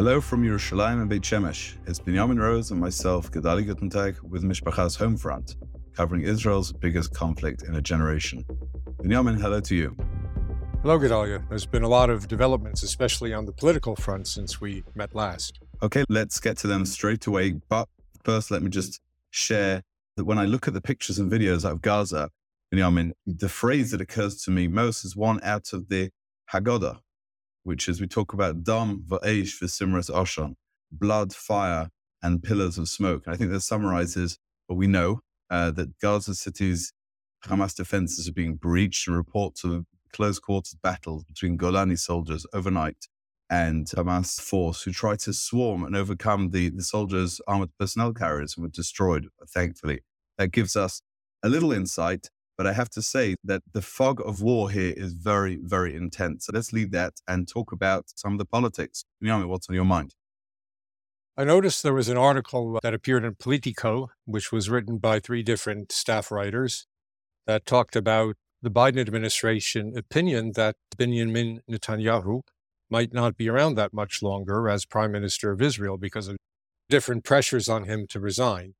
Hello from Yerushalayim and Beit Shemesh. It's Binyamin Rose and myself, Gedalia Guttentag, with Mishpacha's Homefront, covering Israel's biggest conflict in a generation. Binyamin, hello to you. Hello, Gedalia. There's been a lot of developments, especially on the political front, since we met last. Okay, let's get to them straight away. But first, let me just share that when I look at the pictures and videos out of Gaza, Binyamin, the phrase that occurs to me most is one out of the Haggadah, which is we talk about dam va'esh v'simras oshan, blood, fire, and pillars of smoke. And I think that summarizes what we know uh, that Gaza City's Hamas defenses are being breached and reports of close quarters battles between Golani soldiers overnight and Hamas force who tried to swarm and overcome the, the soldiers' armored personnel carriers and were destroyed, thankfully. That gives us a little insight but I have to say that the fog of war here is very, very intense. So let's leave that and talk about some of the politics. Yami, what's on your mind? I noticed there was an article that appeared in Politico, which was written by three different staff writers that talked about the Biden administration opinion that Benjamin Netanyahu might not be around that much longer as prime minister of Israel because of different pressures on him to resign.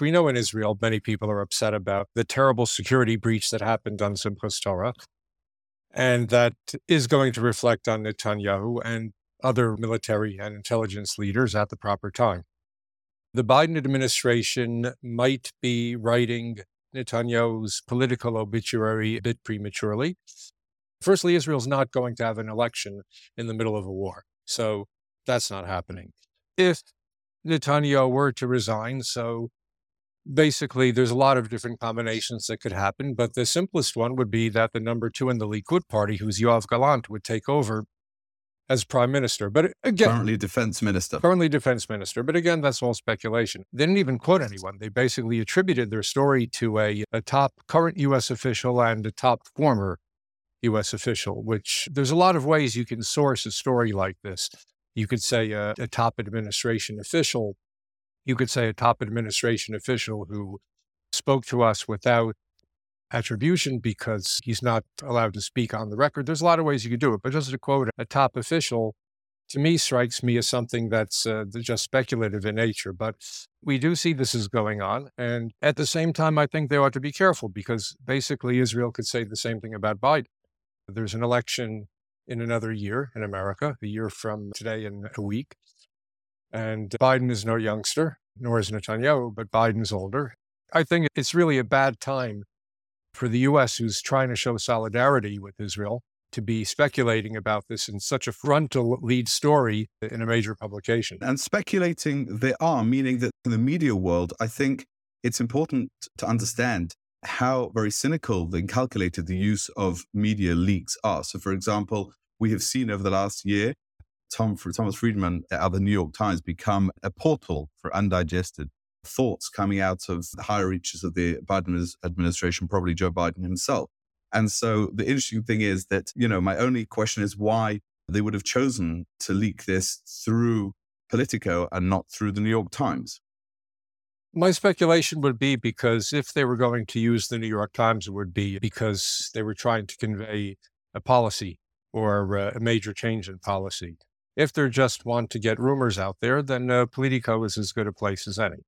We know in Israel, many people are upset about the terrible security breach that happened on Simchas Torah, and that is going to reflect on Netanyahu and other military and intelligence leaders at the proper time. The Biden administration might be writing Netanyahu's political obituary a bit prematurely. Firstly, Israel's not going to have an election in the middle of a war, so that's not happening. If Netanyahu were to resign, so basically there's a lot of different combinations that could happen, but the simplest one would be that the number two in the Likud party, who's Yoav Gallant, would take over as prime minister. But uh, again, currently defense minister. Currently defense minister. But again, that's all speculation. They didn't even quote anyone. They basically attributed their story to a, a top current U.S. official and a top former U.S. official, which there's a lot of ways you can source a story like this. You could say a, a top administration official you could say a top administration official who spoke to us without attribution because he's not allowed to speak on the record. There's a lot of ways you could do it, but just to quote a top official, to me strikes me as something that's uh, just speculative in nature. But we do see this is going on. And at the same time, I think they ought to be careful because basically Israel could say the same thing about Biden. There's an election in another year in America, a year from today in a week. And Biden is no youngster, nor is Netanyahu, but Biden's older. I think it's really a bad time for the U.S., who's trying to show solidarity with Israel, to be speculating about this in such a frontal lead story in a major publication. And speculating they are, meaning that in the media world, I think it's important to understand how very cynical and calculated the use of media leaks are. So, for example, we have seen over the last year Tom, Thomas Friedman at the New York Times become a portal for undigested thoughts coming out of the higher reaches of the Biden administration, probably Joe Biden himself. And so the interesting thing is that, you know, my only question is why they would have chosen to leak this through Politico and not through the New York Times. My speculation would be because if they were going to use the New York Times, it would be because they were trying to convey a policy or uh, a major change in policy. If they just want to get rumors out there, then uh, Politico is as good a place as any.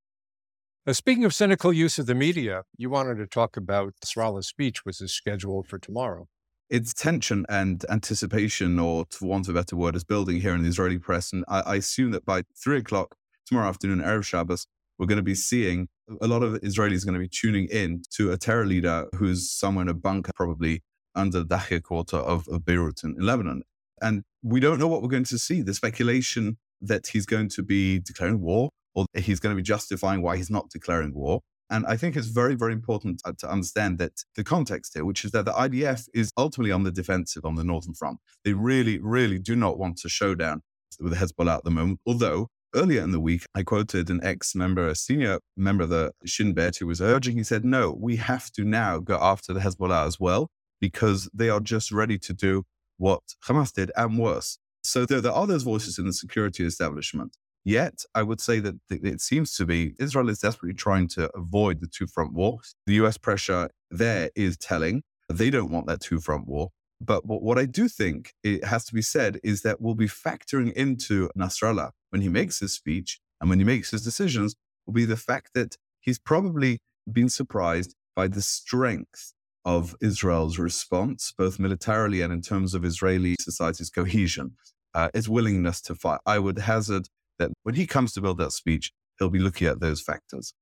Uh, speaking of cynical use of the media, you wanted to talk about Nasrallah's speech, which is scheduled for tomorrow. It's tension and anticipation, or to want a better word, is building here in the Israeli press. And I, I assume that by three o'clock tomorrow afternoon, Erev Shabbos, we're going to be seeing a lot of Israelis going to be tuning in to a terror leader who's somewhere in a bunker, probably under the Dahya quarter of, of Beirut in Lebanon. And we don't know what we're going to see. The speculation that he's going to be declaring war or he's going to be justifying why he's not declaring war. And I think it's very, very important to understand that the context here, which is that the IDF is ultimately on the defensive on the northern front. They really, really do not want a showdown with Hezbollah at the moment. Although earlier in the week, I quoted an ex member, a senior member of the Shin Bet, who was urging, he said, no, we have to now go after the Hezbollah as well, because they are just ready to do what Hamas did and worse. So there, there are those voices in the security establishment. Yet, I would say that it seems to be Israel is desperately trying to avoid the two front war. The US pressure there is telling. They don't want that two front war. But what, I do think it has to be said is that we'll be factoring into Nasrallah when he makes his speech and when he makes his decisions will be the fact that he's probably been surprised by the strength of Israel's response, both militarily and in terms of Israeli society's cohesion, uh, its willingness to fight. I would hazard that when he comes to build that speech, he'll be looking at those factors.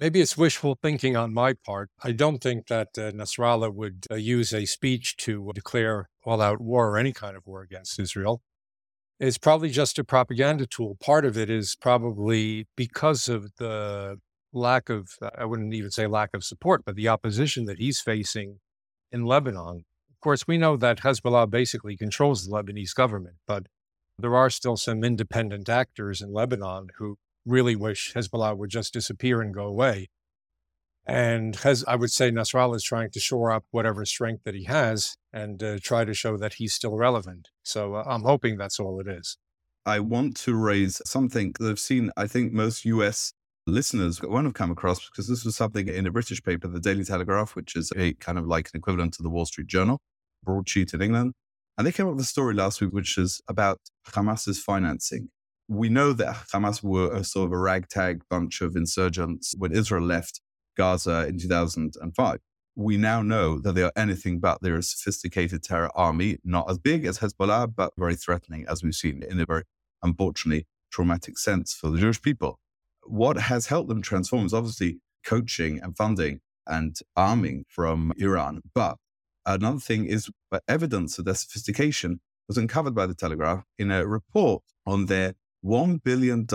Maybe it's wishful thinking on my part. I don't think that uh, Nasrallah would uh, use a speech to declare all out war or any kind of war against Israel. It's probably just a propaganda tool. Part of it is probably because of the lack of, I wouldn't even say lack of support, but the opposition that he's facing in Lebanon. Of course, we know that Hezbollah basically controls the Lebanese government, but there are still some independent actors in Lebanon who really wish Hezbollah would just disappear and go away. And Hez, I would say Nasrallah is trying to shore up whatever strength that he has and uh, try to show that he's still relevant. So uh, I'm hoping that's all it is. I want to raise something that I've seen, I think most US listeners won't have come across because this was something in a British paper, the Daily Telegraph, which is a kind of like an equivalent to the Wall Street Journal, broadsheet in England. And they came up with a story last week, which is about Hamas's financing we know that Hamas were a sort of a ragtag bunch of insurgents when Israel left Gaza in 2005. We now know that they are anything but. They're a sophisticated terror army, not as big as Hezbollah, but very threatening, as we've seen in a very, unfortunately, traumatic sense for the Jewish people. What has helped them transform is obviously coaching and funding and arming from Iran. But another thing is evidence of their sophistication was uncovered by the Telegraph in a report on their $1 billion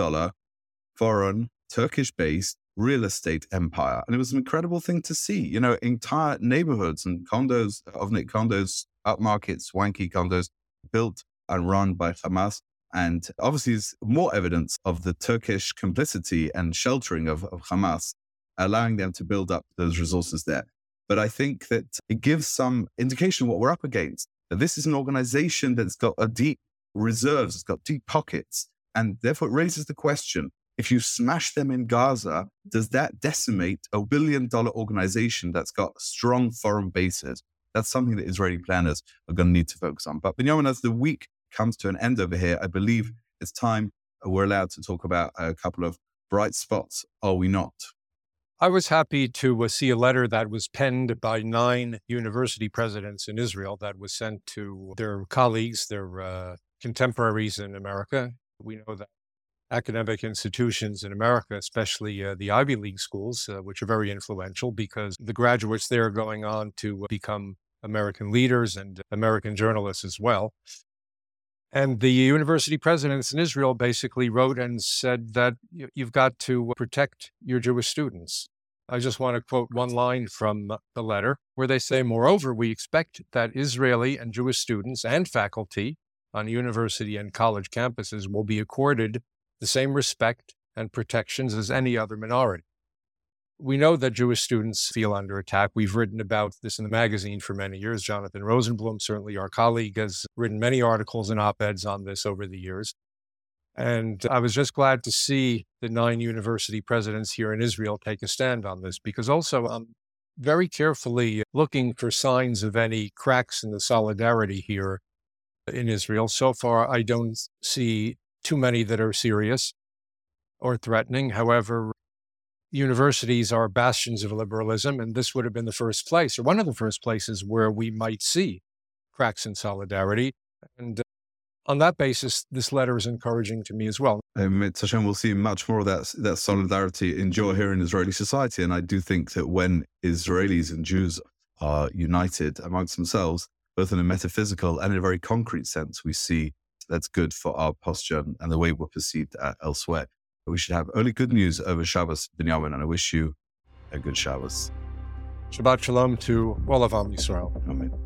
foreign Turkish based real estate empire. And it was an incredible thing to see, you know, entire neighborhoods and condos, Ovnik condos, upmarket, swanky condos built and run by Hamas. And obviously, there's more evidence of the Turkish complicity and sheltering of, of Hamas, allowing them to build up those resources there. But I think that it gives some indication what we're up against. That this is an organization that's got a deep reserves, it's got deep pockets, and therefore, it raises the question if you smash them in Gaza, does that decimate a billion dollar organization that's got strong foreign bases? That's something that Israeli planners are going to need to focus on. But Binyamin, as the week comes to an end over here, I believe it's time we're allowed to talk about a couple of bright spots, are we not? I was happy to uh, see a letter that was penned by nine university presidents in Israel that was sent to their colleagues, their uh, contemporaries in America, we know that academic institutions in America, especially uh, the Ivy League schools, uh, which are very influential because the graduates there are going on to become American leaders and American journalists as well. And the university presidents in Israel basically wrote and said that you've got to uh, protect your Jewish students. I just want to quote one line from the letter where they say, Moreover, we expect that Israeli and Jewish students and faculty on university and college campuses will be accorded the same respect and protections as any other minority. We know that Jewish students feel under attack. We've written about this in the magazine for many years. Jonathan Rosenblum, certainly our colleague, has written many articles and op eds on this over the years. And I was just glad to see the nine university presidents here in Israel take a stand on this because also I'm very carefully looking for signs of any cracks in the solidarity here in Israel. So far, I don't see too many that are serious or threatening. However, universities are bastions of liberalism, and this would have been the first place, or one of the first places, where we might see cracks in solidarity. And uh, on that basis, this letter is encouraging to me as well. Um, Tashem, we'll see much more of that, that solidarity endure here in Israeli society. And I do think that when Israelis and Jews are united amongst themselves, both in a metaphysical and in a very concrete sense, we see that's good for our posture and the way we're perceived uh, elsewhere. We should have only good news over Shabbos, Binyamin, and I wish you a good Shabbos. Shabbat Shalom to all of Am Yisrael. Amen.